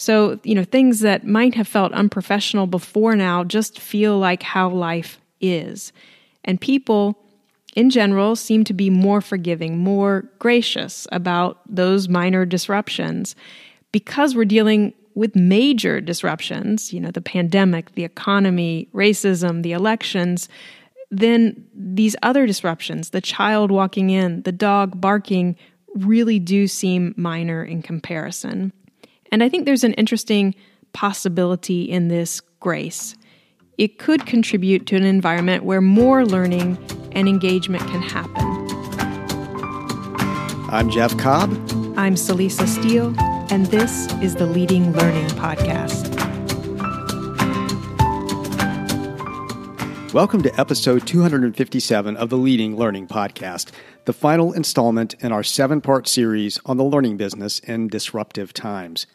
So, you know, things that might have felt unprofessional before now just feel like how life is. And people, in general, seem to be more forgiving, more gracious about those minor disruptions because we're dealing with major disruptions, you know, the pandemic, the economy, racism, the elections, then these other disruptions, the child walking in, the dog barking, really do seem minor in comparison. And I think there's an interesting possibility in this grace. It could contribute to an environment where more learning and engagement can happen. I'm Jeff Cobb. I'm Celisa Steele and this is the Leading Learning Podcast. Welcome to episode 257 of the Leading Learning Podcast, the final installment in our seven part series on the learning business in disruptive times.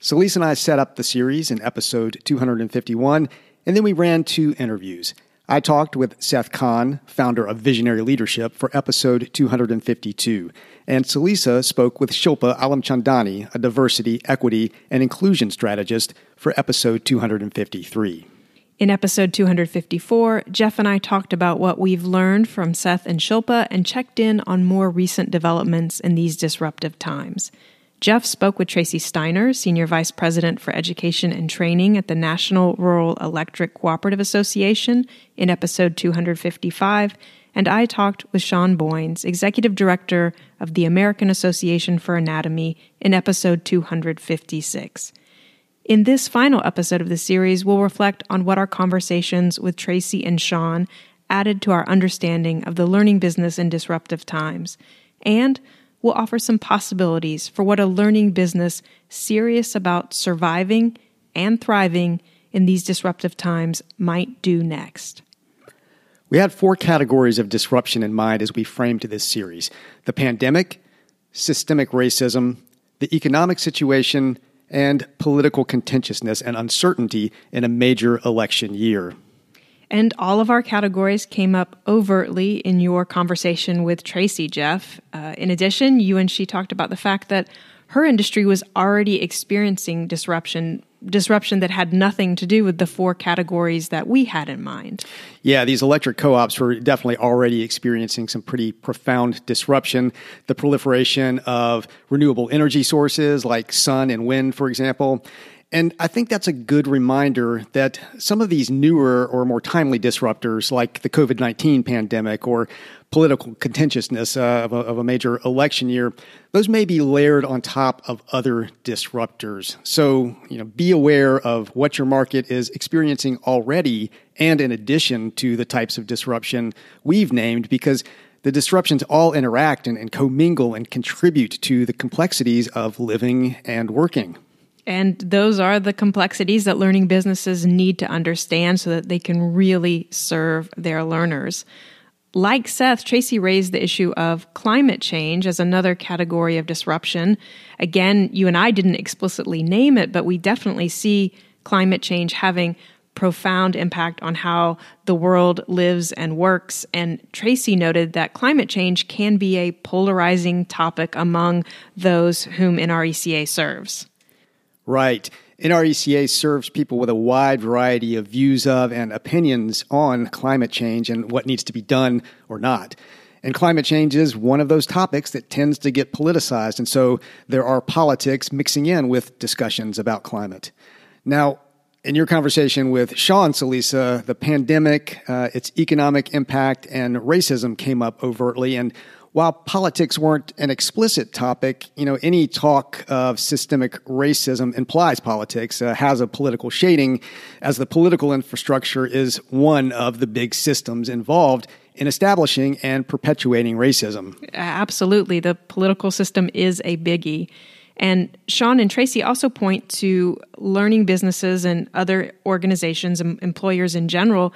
Celisa and I set up the series in episode 251, and then we ran two interviews. I talked with Seth Kahan, founder of Visionary Leadership, for episode 252. And Celisa spoke with Shilpa Alimchandani, a diversity, equity, and inclusion strategist, for episode 253. In episode 254, Jeff and I talked about what we've learned from Seth and Shilpa and checked in on more recent developments in these disruptive times. Jeff spoke with Tracy Steiner, Senior Vice President for Education and Training at the National Rural Electric Cooperative Association in episode 255, and I talked with Sean Boynes, Executive Director of the American Association for Anatomy, in episode 256. In this final episode of the series, we'll reflect on what our conversations with Tracy and Sean added to our understanding of the learning business in disruptive times, and we'll offer some possibilities for what a learning business serious about surviving and thriving in these disruptive times might do next. We had four categories of disruption in mind as we framed this series the pandemic, systemic racism, the economic situation, and political contentiousness and uncertainty in a major election year. And all of our categories came up overtly in your conversation with Tracy, Jeff. Uh, in addition, you and she talked about the fact that her industry was already experiencing disruption disruption that had nothing to do with the four categories that we had in mind. Yeah, these electric co-ops were definitely already experiencing some pretty profound disruption. The proliferation of renewable energy sources like sun and wind, for example, and I think that's a good reminder that some of these newer or more timely disruptors, like the COVID 19 pandemic or political contentiousness uh, of, a, of, a, major election year, those may be layered on top of other disruptors. So, you know, be aware of what your market is experiencing already and in addition to the types of disruption we've named, because the disruptions all interact and, and commingle and contribute to the complexities of living and working. And those are the complexities that learning businesses need to understand so that they can really serve their learners. Like Seth, Tracy raised the issue of climate change as another category of disruption. Again, you and I didn't explicitly name it, but we definitely see climate change having profound impact on how the world lives and works. And Tracy noted that climate change can be a polarizing topic among those whom NRECA serves. Right. NRECA serves people with a wide variety of views of and opinions on climate change and what needs to be done or not. And climate change is one of those topics that tends to get politicized. And so there are politics mixing in with discussions about climate. Now, in your conversation with Sean Celisa, the pandemic, uh, its economic impact, and racism came up overtly. And while politics weren't an explicit topic, you know, any talk of systemic racism implies politics, uh, has a political shading, as the political infrastructure is one of the big systems involved in establishing and perpetuating racism. Absolutely. The political system is a biggie. And Sean and Tracy also point to learning businesses and other organizations and employers in general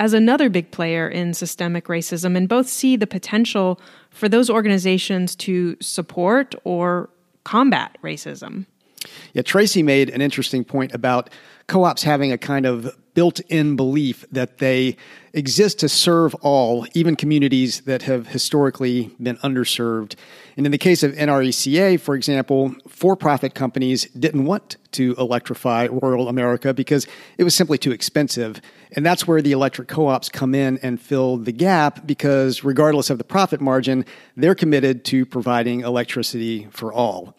as another big player in systemic racism and both see the potential for those organizations to support or combat racism. Yeah, Tracy made an interesting point about co ops having a kind of built in belief that they exist to serve all, even communities that have historically been underserved. And in the case of NRECA, for example, for profit companies didn't want to electrify rural America because it was simply too expensive. And that's where the electric co ops come in and fill the gap because, regardless of the profit margin, they're committed to providing electricity for all.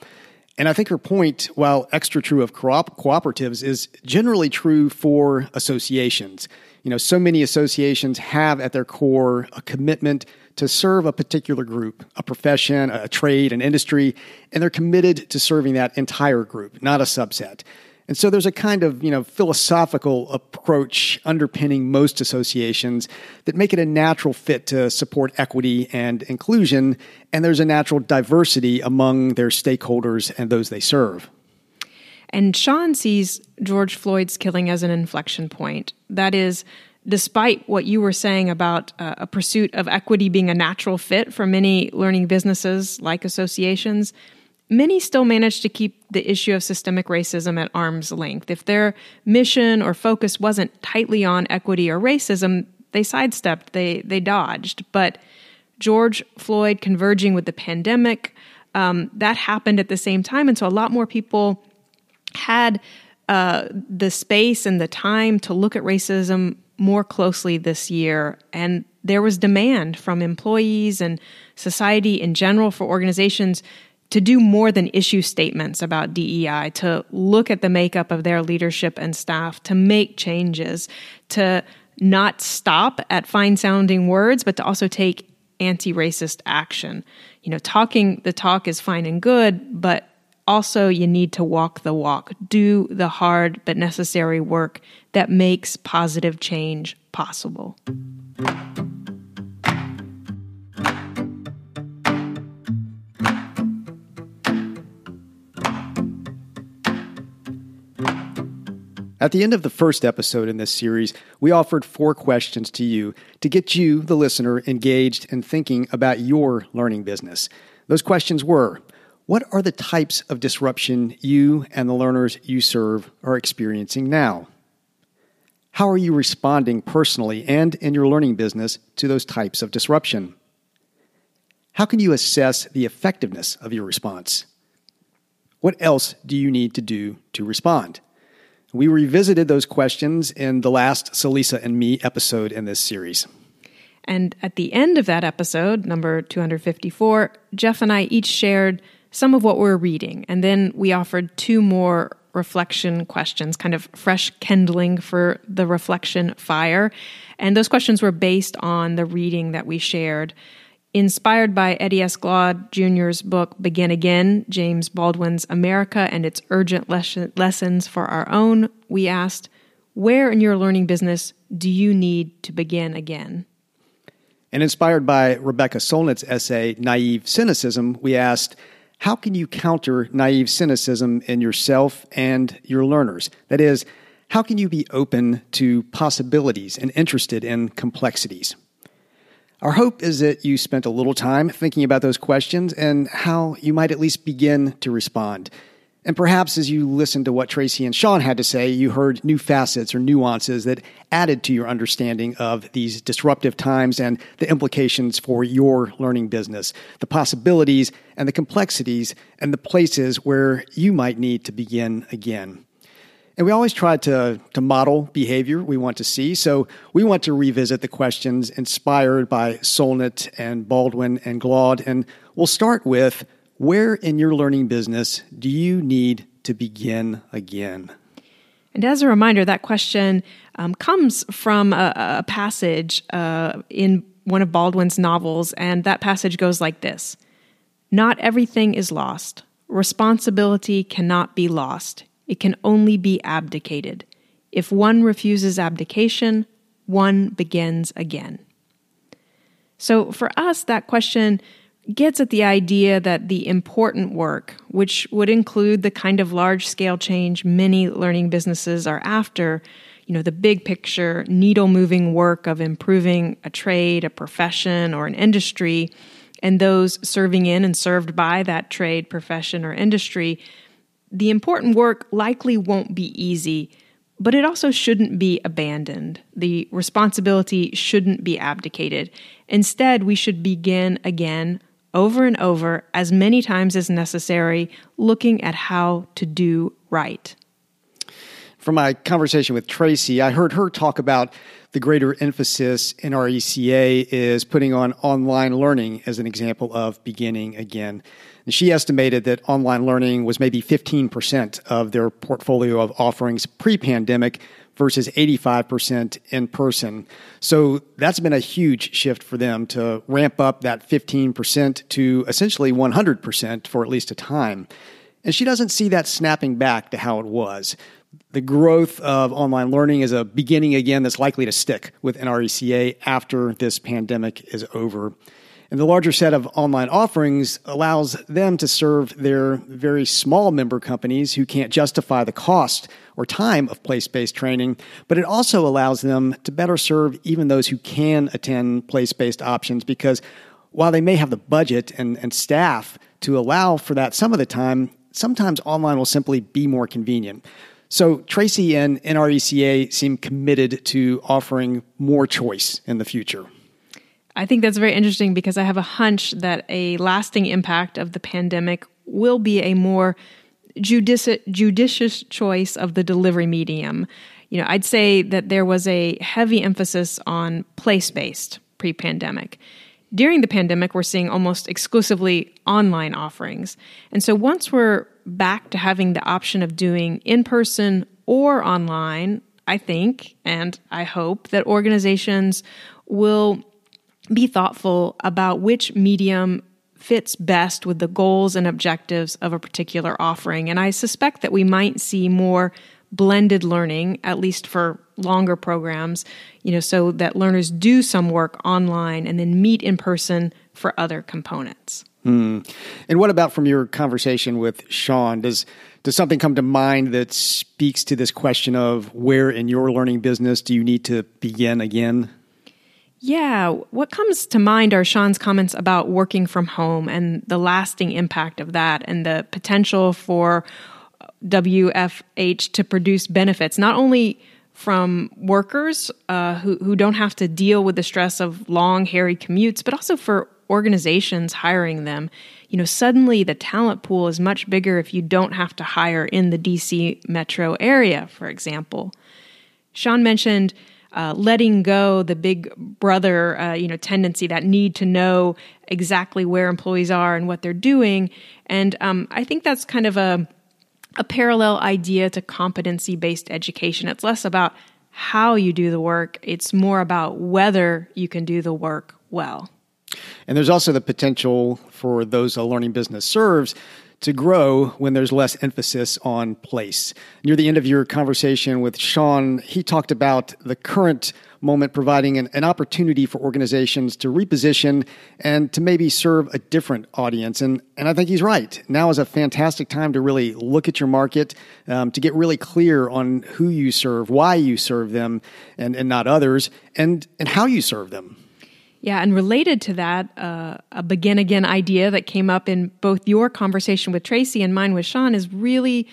And I think her point, while extra true of cooperatives, is generally true for associations. You know, so many associations have at their core a commitment to serve a particular group, a profession, a trade, an industry, and they're committed to serving that entire group, not a subset. And so there's a kind of, you know, philosophical approach underpinning most associations that make it a natural fit to support equity and inclusion, and there's a natural diversity among their stakeholders and those they serve. And Sean sees George Floyd's killing as an inflection point. That is, despite what you were saying about uh, a pursuit of equity being a natural fit for many learning businesses like associations, many still manage to keep the issue of systemic racism at arm's length. If their mission or focus wasn't tightly on equity or racism, they sidestepped, they they dodged. But George Floyd converging with the pandemic, um, that happened at the same time, and so a lot more people had uh, the space and the time to look at racism more closely this year, and there was demand from employees and society in general for organizations to do more than issue statements about DEI, to look at the makeup of their leadership and staff, to make changes, to not stop at fine sounding words, but to also take anti racist action. You know, talking the talk is fine and good, but also you need to walk the walk, do the hard but necessary work that makes positive change possible. At the end of the first episode in this series, we offered four questions to you to get you, the listener, engaged and thinking about your learning business. Those questions were What are the types of disruption you and the learners you serve are experiencing now? How are you responding personally and in your learning business to those types of disruption? How can you assess the effectiveness of your response? What else do you need to do to respond? We revisited those questions in the last Celisa and Me episode in this series. And at the end of that episode, number 254, Jeff and I each shared some of what we're reading. And then we offered two more reflection questions, kind of fresh kindling for the reflection fire. And those questions were based on the reading that we shared. Inspired by Eddie S. Glaude Jr.'s book Begin Again, James Baldwin's America and its Urgent Lessons for Our Own, we asked, Where in your learning business do you need to begin again? And inspired by Rebecca Solnit's essay, Naive Cynicism, we asked, How can you counter naive cynicism in yourself and your learners? That is, how can you be open to possibilities and interested in complexities? Our hope is that you spent a little time thinking about those questions and how you might at least begin to respond. And perhaps as you listened to what Tracy and Sean had to say, you heard new facets or nuances that added to your understanding of these disruptive times and the implications for your learning business, the possibilities and the complexities and the places where you might need to begin again. And we always try to, to model behavior we want to see. So we want to revisit the questions inspired by Solnit and Baldwin and Glaude. And we'll start with where in your learning business do you need to begin again? And as a reminder, that question um, comes from a, a passage uh, in one of Baldwin's novels. And that passage goes like this Not everything is lost. Responsibility cannot be lost. It can only be abdicated. If one refuses abdication, one begins again. So for us, that question gets at the idea that the important work, which would include the kind of large scale change many learning businesses are after, you know, the big picture, needle moving work of improving a trade, a profession, or an industry, and those serving in and served by that trade, profession, or industry, The important work likely won't be easy, but it also shouldn't be abandoned. The responsibility shouldn't be abdicated. Instead, we should begin again, over and over, as many times as necessary, looking at how to do right. From my conversation with Tracy, I heard her talk about the greater emphasis in NRECA is putting on online learning as an example of beginning again. And she estimated that online learning was maybe 15% of their portfolio of offerings pre pandemic versus 85% in person. So that's been a huge shift for them to ramp up that 15% to essentially 100% for at least a time. And she doesn't see that snapping back to how it was the growth of online learning is a beginning again that's likely to stick with NRECA after this pandemic is over. And the larger set of online offerings allows them to serve their very small member companies who can't justify the cost or time of place based training, but it also allows them to better serve even those who can attend place based options because while they may have the budget and, and staff to allow for that some of the time, sometimes online will simply be more convenient. So Tracy and NRECA seem committed to offering more choice in the future. I think that's very interesting because I have a hunch that a lasting impact of the pandemic will be a more judici- judicious choice of the delivery medium. You know, I'd say that there was a heavy emphasis on place based pre pandemic. During the pandemic, we're seeing almost exclusively online offerings. And so once we're back to having the option of doing in person or online, I think and I hope that organizations will be thoughtful about which medium fits best with the goals and objectives of a particular offering. And I suspect that we might see more blended learning, at least for longer programs, you know, so that learners do some work online and then meet in person for other components. Hmm. And what about from your conversation with Sean? Does does something come to mind that speaks to this question of where in your learning business do you need to begin again? Yeah, what comes to mind are Sean's comments about working from home and the lasting impact of that and the potential for WFH to produce benefits, not only from workers uh, who, who don't have to deal with the stress of long, hairy commutes, but also for organizations hiring them. You know, suddenly the talent pool is much bigger if you don't have to hire in the DC metro area, for example. Sean mentioned uh, letting go the big brother, uh, you know, tendency, that need to know exactly where employees are and what they're doing. And um, I think that's kind of a a parallel idea to competency based education. It's less about how you do the work, it's more about whether you can do the work well. And there's also the potential for those a learning business serves to grow when there's less emphasis on place. Near the end of your conversation with Sean, he talked about the current moment providing an, an, opportunity for organizations to reposition and to maybe serve a different audience. And, and I think he's right. Now is a fantastic time to really look at your market, um, to get really clear on who you serve, why you serve them and, and not others, and, and how you serve them. Yeah, and related to that, uh, a begin again idea that came up in both your conversation with Tracy and mine with Sean is really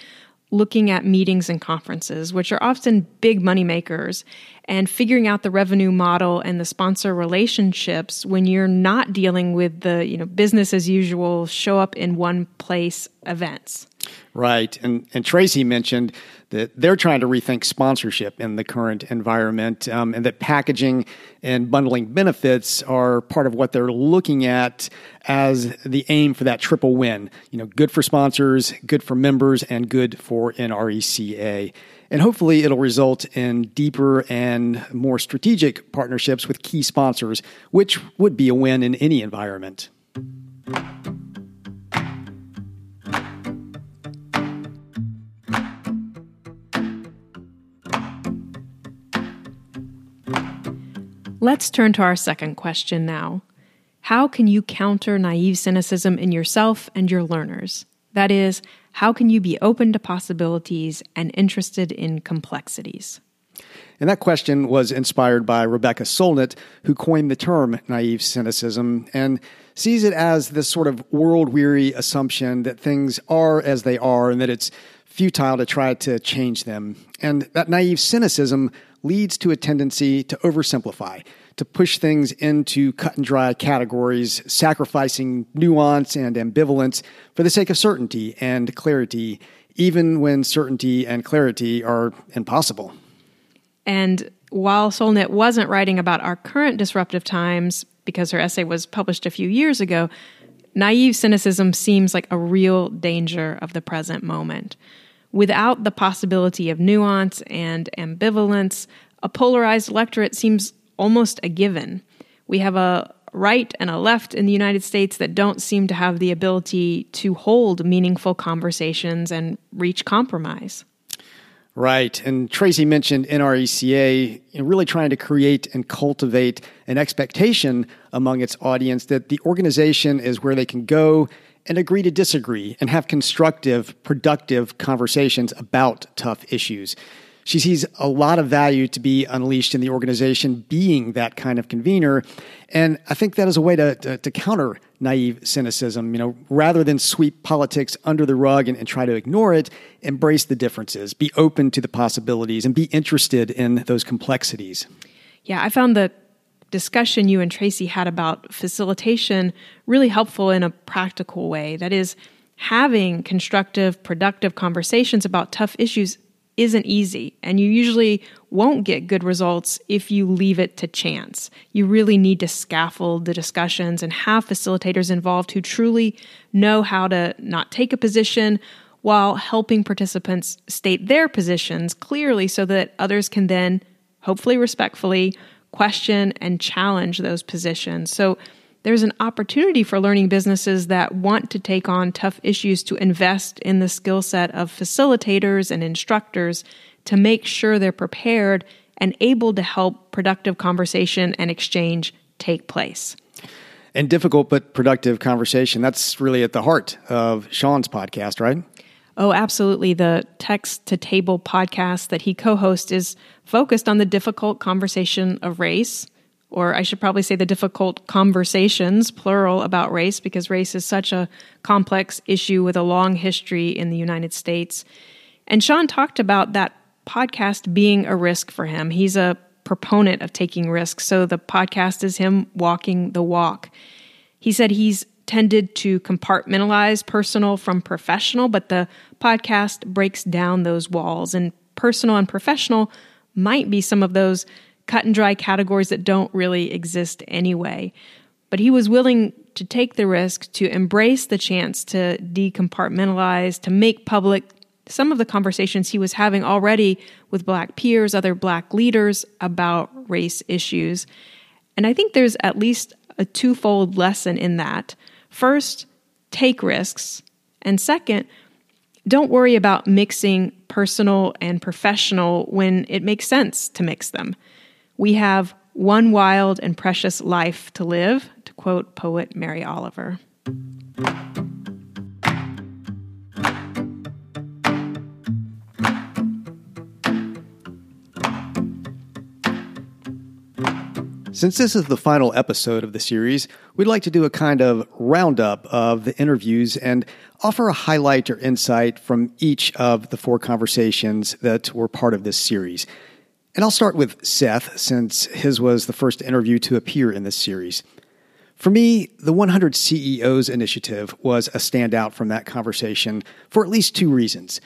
looking at meetings and conferences, which are often big money makers, and figuring out the revenue model and the sponsor relationships when you're not dealing with the you know business as usual show up in one place events. Right, and and Tracy mentioned that they're trying to rethink sponsorship in the current environment, um, and that packaging and bundling benefits are part of what they're looking at as the aim for that triple win. You know, good for sponsors, good for members, and good for NRECA. And hopefully, it'll result in deeper and more strategic partnerships with key sponsors, which would be a win in any environment. Let's turn to our second question now. How can you counter naive cynicism in yourself and your learners? That is, how can you be open to possibilities and interested in complexities? And that question was inspired by Rebecca Solnit, who coined the term naive cynicism and sees it as this sort of world weary assumption that things are as they are and that it's futile to try to change them. And that naive cynicism leads to a tendency to oversimplify, to push things into cut and dry categories, sacrificing nuance and ambivalence for the sake of certainty and clarity, even when certainty and clarity are impossible. And while Solnit wasn't writing about our current disruptive times, because her essay was published a few years ago, naive cynicism seems like a real danger of the present moment. Without the possibility of nuance and ambivalence, a polarized electorate seems almost a given. We have a right and a left in the United States that don't seem to have the ability to hold meaningful conversations and reach compromise. Right. And Tracy mentioned NRECA really trying to create and cultivate an expectation among its audience that the organization is where they can go and agree to disagree and have constructive, productive conversations about tough issues. She sees a lot of value to be unleashed in the organization being that kind of convener. And I think that is a way to, to, to counter naive cynicism. You know, rather than sweep politics under the rug and, and try to ignore it, embrace the differences, be open to the possibilities, and be interested in those complexities. Yeah, I found the discussion you and Tracy had about facilitation really helpful in a practical way. That is, having constructive, productive conversations about tough issues isn't easy, and you usually won't get good results if you leave it to chance. You really need to scaffold the discussions and have facilitators involved who truly know how to not take a position while helping participants state their positions clearly so that others can then, hopefully respectfully, question and challenge those positions. So there's an opportunity for learning businesses that want to take on tough issues to invest in the skill set of facilitators and instructors to make sure they're prepared and able to help productive conversation and exchange take place. And difficult but productive conversation. That's really at the heart of Sean's podcast, right? Oh, absolutely. The Text to Table podcast that he co hosts is focused on the difficult conversation of race or I should probably say the difficult conversations, plural, about race, because race is such a complex issue with a long history in the United States. And Sean talked about that podcast being a risk for him. He's a proponent of taking risks, so the podcast is him walking the walk. He said he's tended to compartmentalize personal from professional, but the podcast breaks down those walls, and personal and professional might be some of those cut and dry categories that don't really exist anyway. But he was willing to take the risk to embrace the chance to decompartmentalize, to make public some of the conversations he was having already with black peers, other black leaders about race issues. And I think there's at least a twofold lesson in that. First, take risks. And second, don't worry about mixing personal and professional when it makes sense to mix them. We have one wild and precious life to live, to quote poet Mary Oliver. Since this is the final episode of the series, we'd like to do a kind of roundup of the interviews and offer a highlight or insight from each of the four conversations that were part of this series. And I'll start with Seth, since his was the first interview to appear in this series. For me, the 100 CEOs initiative was a standout from that conversation for at least two reasons.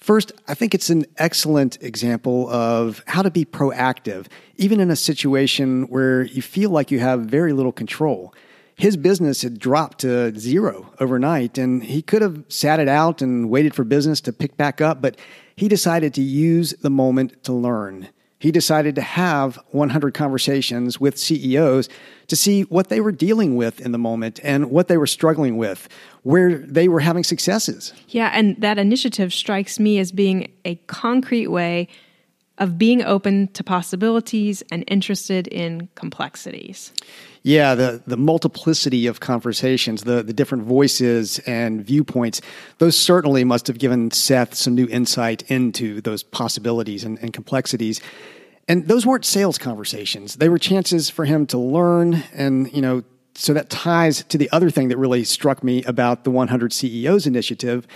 First, I think it's an excellent example of how to be proactive, even in a situation where you feel like you have very little control. His business had dropped to zero overnight, and he could have sat it out and waited for business to pick back up, but he decided to use the moment to learn he decided to have 100 conversations with CEOs to see what they were dealing with in the moment and what they were struggling with, where they were having successes. Yeah, and that initiative strikes me as being a concrete way of being open to possibilities and interested in complexities. Yeah, the, the multiplicity of conversations, the, the different voices and viewpoints, those certainly must have given Seth some new insight into those possibilities and, and complexities. And those weren't sales conversations. They were chances for him to learn and, you know, so that ties to the other thing that really struck me about the 100 CEOs initiative.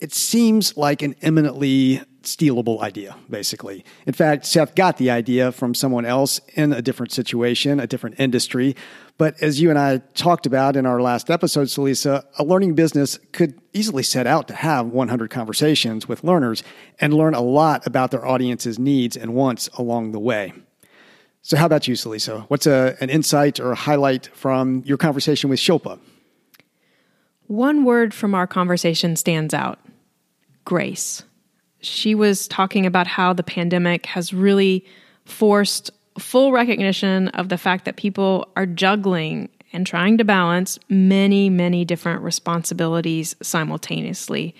It seems like an eminently stealable idea, basically. In fact, Seth got the idea from someone else in a different situation, a different industry. But as you and I talked about in our last episode, Celisa, a learning business could easily set out to have 100 conversations with learners and learn a lot about their audience's needs and wants along the way. So, how about you, Celisa? What's a, an insight or a highlight from your conversation with Shilpa? One word from our conversation stands out grace she was talking about how the pandemic has really forced full recognition of the fact that people are juggling and trying to balance many, many different responsibilities simultaneously.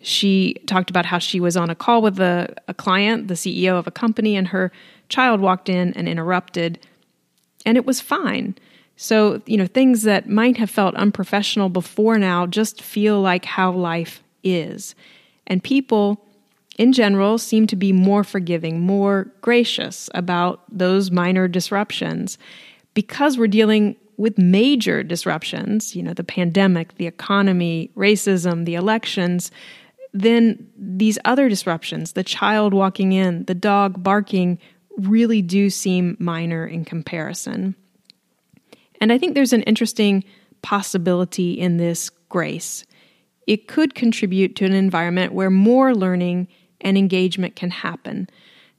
She talked about how she was on a call with a, a client, the CEO of a company, and her child walked in and interrupted, and it was fine. So, you know, things that might have felt unprofessional before now just feel like how life is. And people in general, seem to be more forgiving, more gracious about those minor disruptions. Because we're dealing with major disruptions, you know, the pandemic, the economy, racism, the elections, then these other disruptions, the child walking in, the dog barking, really do seem minor in comparison. And I think there's an interesting possibility in this grace. It could contribute to an environment where more learning and engagement can happen.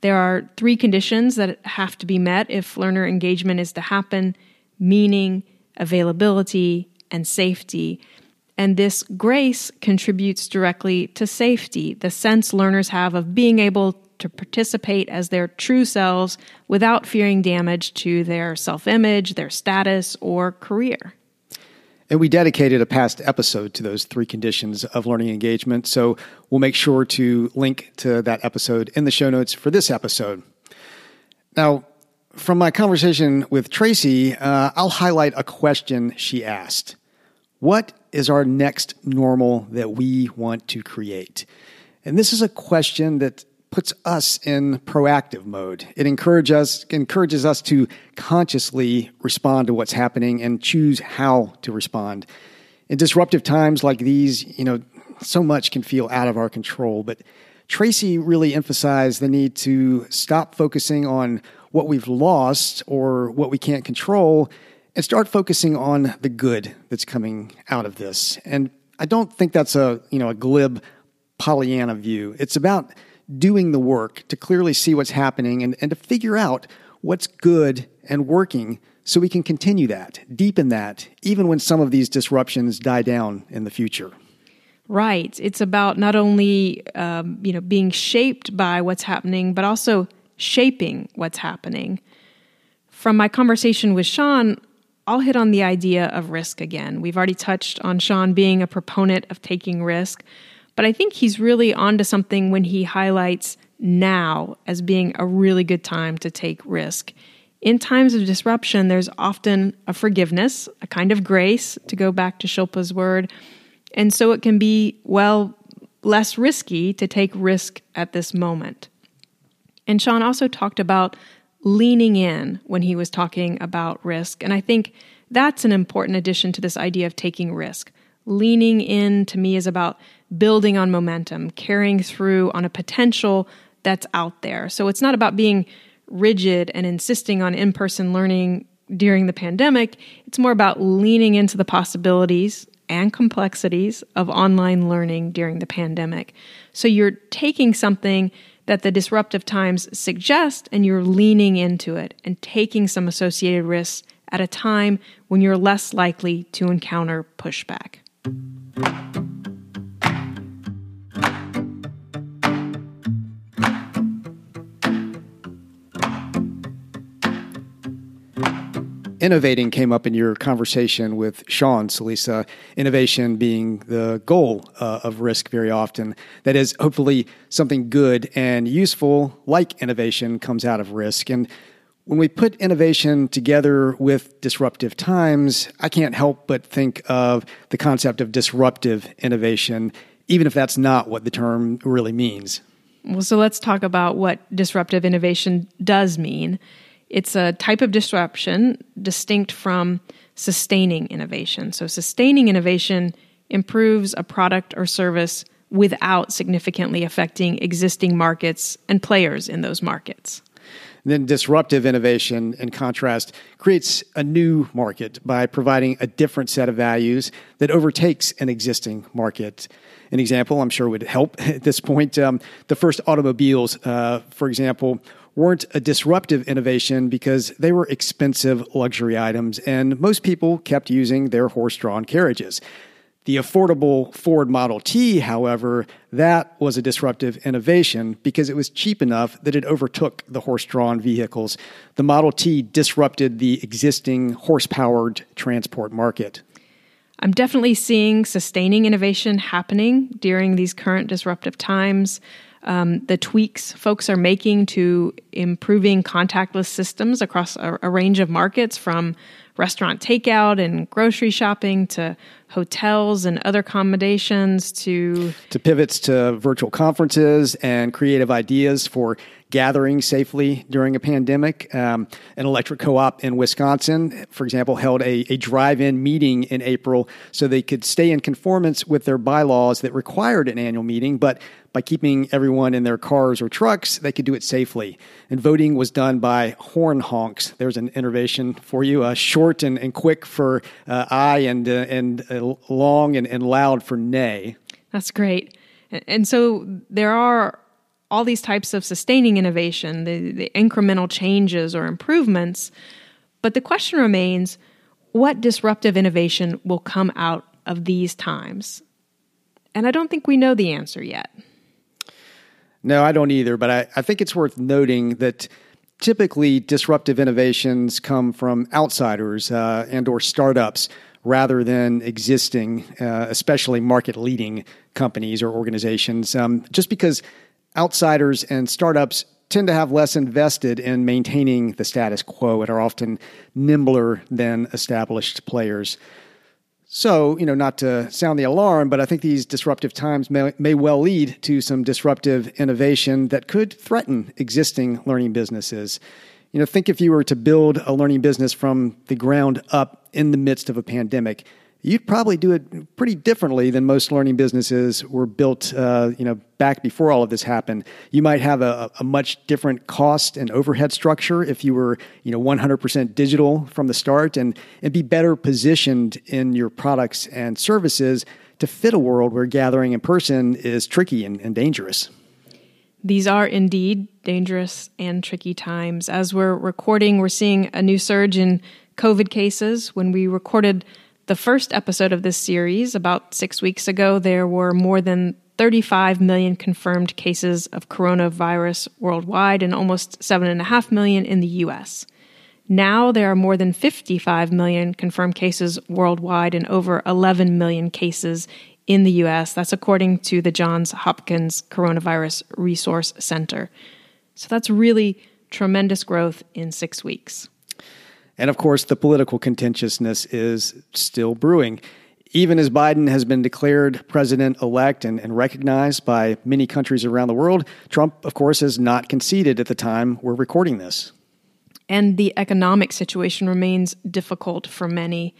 There are three conditions that have to be met if learner engagement is to happen meaning, availability, and safety. And this grace contributes directly to safety, the sense learners have of being able to participate as their true selves without fearing damage to their self image, their status, or career. And we dedicated a past episode to those three conditions of learning engagement. So we'll make sure to link to that episode in the show notes for this episode. Now, from my conversation with Tracy, uh, I'll highlight a question she asked What is our next normal that we want to create? And this is a question that puts us in proactive mode. It encourages us, encourages us to consciously respond to what's happening and choose how to respond. In disruptive times like these, you know, so much can feel out of our control, but Tracy really emphasized the need to stop focusing on what we've lost or what we can't control and start focusing on the good that's coming out of this. And I don't think that's a, you know, a glib Pollyanna view. It's about doing the work to clearly see what's happening and, and to figure out what's good and working so we can continue that, deepen that, even when some of these disruptions die down in the future. Right. It's about not only um, you know being shaped by what's happening, but also shaping what's happening. From my conversation with Sean, I'll hit on the idea of risk again. We've already touched on Sean being a proponent of taking risk, but I think he's really onto something when he highlights now as being a really good time to take risk. In times of disruption, there's often a forgiveness, a kind of grace, to go back to Shilpa's word. And so it can be, well, less risky to take risk at this moment. And Sean also talked about leaning in when he was talking about risk. And I think that's an important addition to this idea of taking risk. Leaning in to me is about building on momentum, carrying through on a potential that's out there. So it's not about being rigid and insisting on in person learning during the pandemic. It's more about leaning into the possibilities and complexities of online learning during the pandemic. So you're taking something that the disruptive times suggest and you're leaning into it and taking some associated risks at a time when you're less likely to encounter pushback. Innovating came up in your conversation with Sean, Celisa, Innovation being the goal uh, of risk very often. That is, hopefully, something good and useful, like innovation, comes out of risk. And When we put innovation together with disruptive times, I can't help but think of the concept of disruptive innovation, even if that's not what the term really means. Well, so let's talk about what disruptive innovation does mean. It's a type of disruption distinct from sustaining innovation. So, sustaining innovation improves a product or service without significantly affecting existing markets and players in those markets. Then disruptive innovation, in contrast, creates a new market by providing a different set of values that overtakes an existing market. An example, I'm sure, would help at this point. Um, the first automobiles, uh, for example, weren't a disruptive innovation because they were expensive luxury items, and most people kept using their horse drawn carriages. The affordable Ford Model T, however, that was a disruptive innovation because it was cheap enough that it overtook the horse drawn vehicles. The Model T disrupted the existing horse powered transport market. I'm definitely seeing sustaining innovation happening during these current disruptive times. Um, the tweaks folks are making to improving contactless systems across a, a range of markets from restaurant takeout and grocery shopping to hotels and other accommodations to to pivots to virtual conferences and creative ideas for gathering safely during a pandemic. Um, an electric co-op in Wisconsin, for example, held a, a drive-in meeting in April so they could stay in conformance with their bylaws that required an annual meeting, but by keeping everyone in their cars or trucks, they could do it safely. And voting was done by horn honks. There's an innovation for you, uh, short and, and quick for uh, aye and, uh, and uh, long and, and loud for nay. That's great. And so there are all these types of sustaining innovation, the, the incremental changes or improvements. But the question remains what disruptive innovation will come out of these times? And I don't think we know the answer yet. No, I don't either. But I, I think it's worth noting that typically disruptive innovations come from outsiders uh, and or startups rather than existing, uh, especially market leading companies or organizations. Um, just because outsiders and startups tend to have less invested in maintaining the status quo and are often nimbler than established players. So, you know, not to sound the alarm, but I think these disruptive times may, may well lead to some disruptive innovation that could threaten existing learning businesses. You know, think if you were to build a learning business from the ground up in the midst of a pandemic, you'd probably do it pretty differently than most learning businesses were built, uh, you know, back before all of this happened. You might have a, a, much different cost and overhead structure if you were, you know, 100% digital from the start and, and be better positioned in your products and services to fit a world where gathering in person is tricky and, and dangerous. These are indeed dangerous and tricky times. As we're recording, we're seeing a new surge in COVID cases. When we recorded the first episode of this series, about six weeks ago, there were more than 35 million confirmed cases of coronavirus worldwide and almost 7.5 million in the US. Now there are more than 55 million confirmed cases worldwide and over 11 million cases in the US. That's according to the Johns Hopkins Coronavirus Resource Center. So that's really tremendous growth in six weeks. And of course, the political contentiousness is still brewing. Even as Biden has been declared president elect and, and, recognized by many countries around the world, Trump, of course, has not conceded at the time we're recording this. And the economic situation remains difficult for many.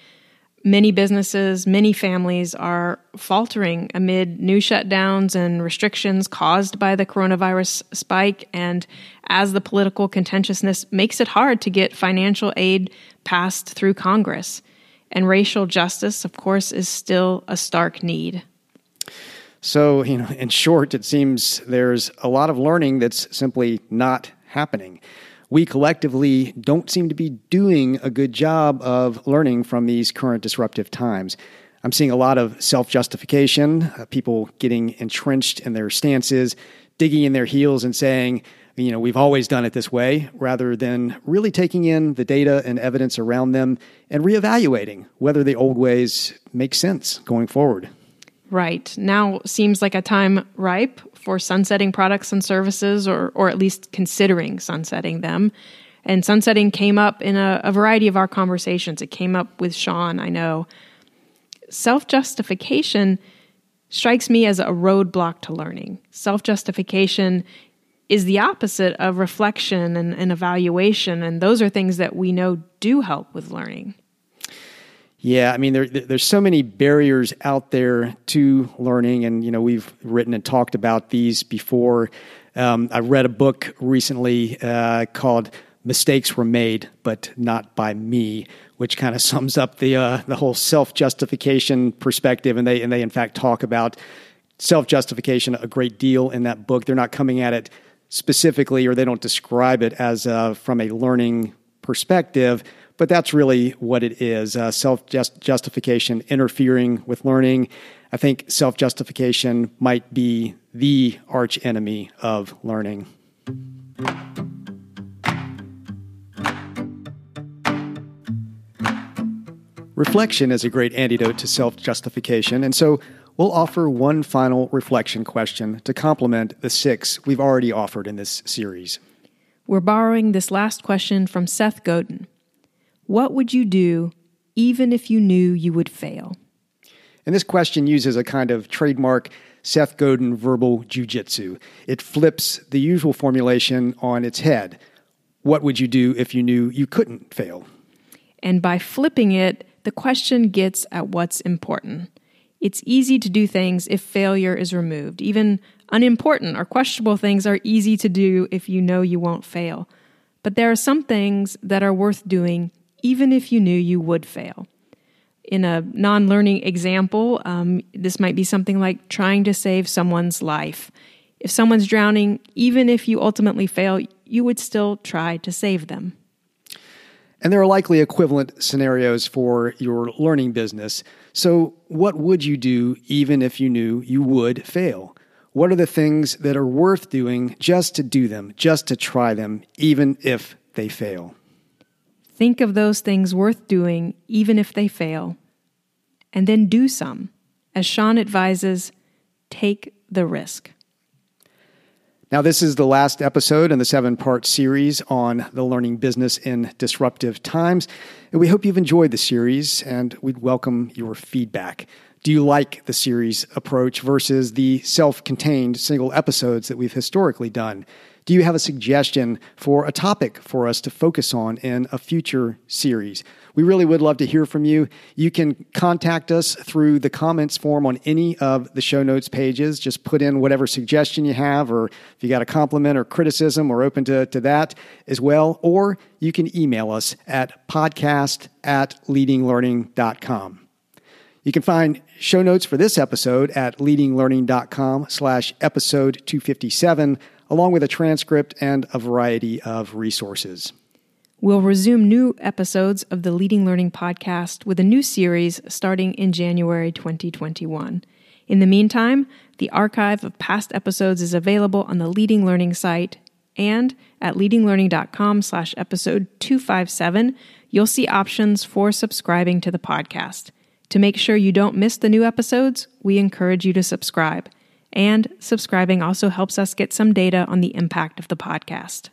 Many businesses, many families are faltering amid new shutdowns and restrictions caused by the coronavirus spike. And as the political contentiousness makes it hard to get financial aid passed through Congress. And racial justice, of course, is still a stark need. So, you know, in short, it seems there's a lot of learning that's simply not happening we collectively don't seem to be doing a good job of learning from these current disruptive times. I'm seeing a lot of self justification, uh, people getting entrenched in their stances, digging in their heels and saying, you know, we've always done it this way, rather than really taking in the data and evidence around them and reevaluating whether the old ways make sense going forward. Right. Now seems like a time ripe for sunsetting products and services, or, or at least considering sunsetting them. And sunsetting came up in a, a variety of our conversations. It came up with Sean, I know. Self justification strikes me as a roadblock to learning. Self justification is the opposite of reflection and, and, evaluation, and those are things that we know do help with learning. Yeah, I mean, there, there's so many barriers out there to learning, and you know, we've written and talked about these before. Um, I read a book recently uh, called "Mistakes Were Made, but Not by Me," which kind of sums up the uh, the whole self justification perspective, and they and they in fact talk about self justification a great deal in that book. They're not coming at it specifically, or they don't describe it as uh, from a learning perspective, but that's really what it is uh, self justification interfering with learning. I think self justification might be the arch enemy of learning. Reflection is a great antidote to self justification, and so we'll offer one final reflection question to complement the six we've already offered in this series. We're borrowing this last question from Seth Godin. What would you do even if you knew you would fail? And this question uses a kind of trademark Seth Godin verbal jujitsu. It flips the usual formulation on its head. What would you do if you knew you couldn't fail? And by flipping it, the question gets at what's important. It's easy to do things if failure is removed. Even unimportant or questionable things are easy to do if you know you won't fail. But there are some things that are worth doing even if you knew you would fail. In a non learning example, um, this might be something like trying to save someone's life. If someone's drowning, even if you ultimately fail, you would still try to save them. And there are likely equivalent scenarios for your learning business. So, what would you do even if you knew you would fail? What are the things that are worth doing just to do them, just to try them, even if they fail? Think of those things worth doing, even if they fail, and then do some. As Sean advises, take the risk. Now, this is the last episode in the seven part series on the learning business in disruptive times. And we hope you've enjoyed the series and we'd welcome your feedback. Do you like the series approach versus the self contained single episodes that we've historically done? Do you have a suggestion for a topic for us to focus on in a future series? We really would love to hear from you. You can contact us through the comments form on any of the show notes pages. Just put in whatever suggestion you have, or if you got a compliment or criticism, we're open to, to that as well. Or you can email us at podcast at leadinglearning.com. You can find show notes for this episode at leadinglearning.com slash episode 257 along with a transcript and a variety of resources. We'll resume new episodes of the Leading Learning podcast with a new series starting in January 2021. In the meantime, the archive of past episodes is available on the Leading Learning site and at leadinglearning.com slash episode 257, you'll see options for subscribing to the podcast. To make sure you don't miss the new episodes, we encourage you to subscribe. And subscribing also helps us get some data on the impact of the podcast.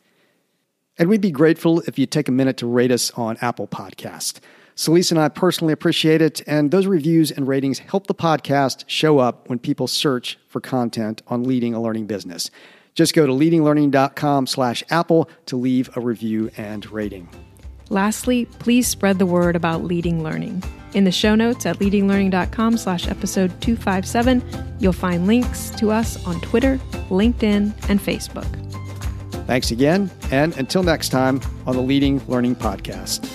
And we'd be grateful if you'd take a minute to rate us on Apple Podcast. Celisa and I personally appreciate it, and those reviews and ratings help the podcast show up when people search for content on leading a learning business. Just go to leadinglearning.com slash Apple to leave a review and rating. Lastly, please spread the word about leading learning. In the show notes at leadinglearning.com slash episode 257, you'll find links to us on Twitter, LinkedIn, and Facebook. Thanks again, and until next time on the Leading Learning Podcast.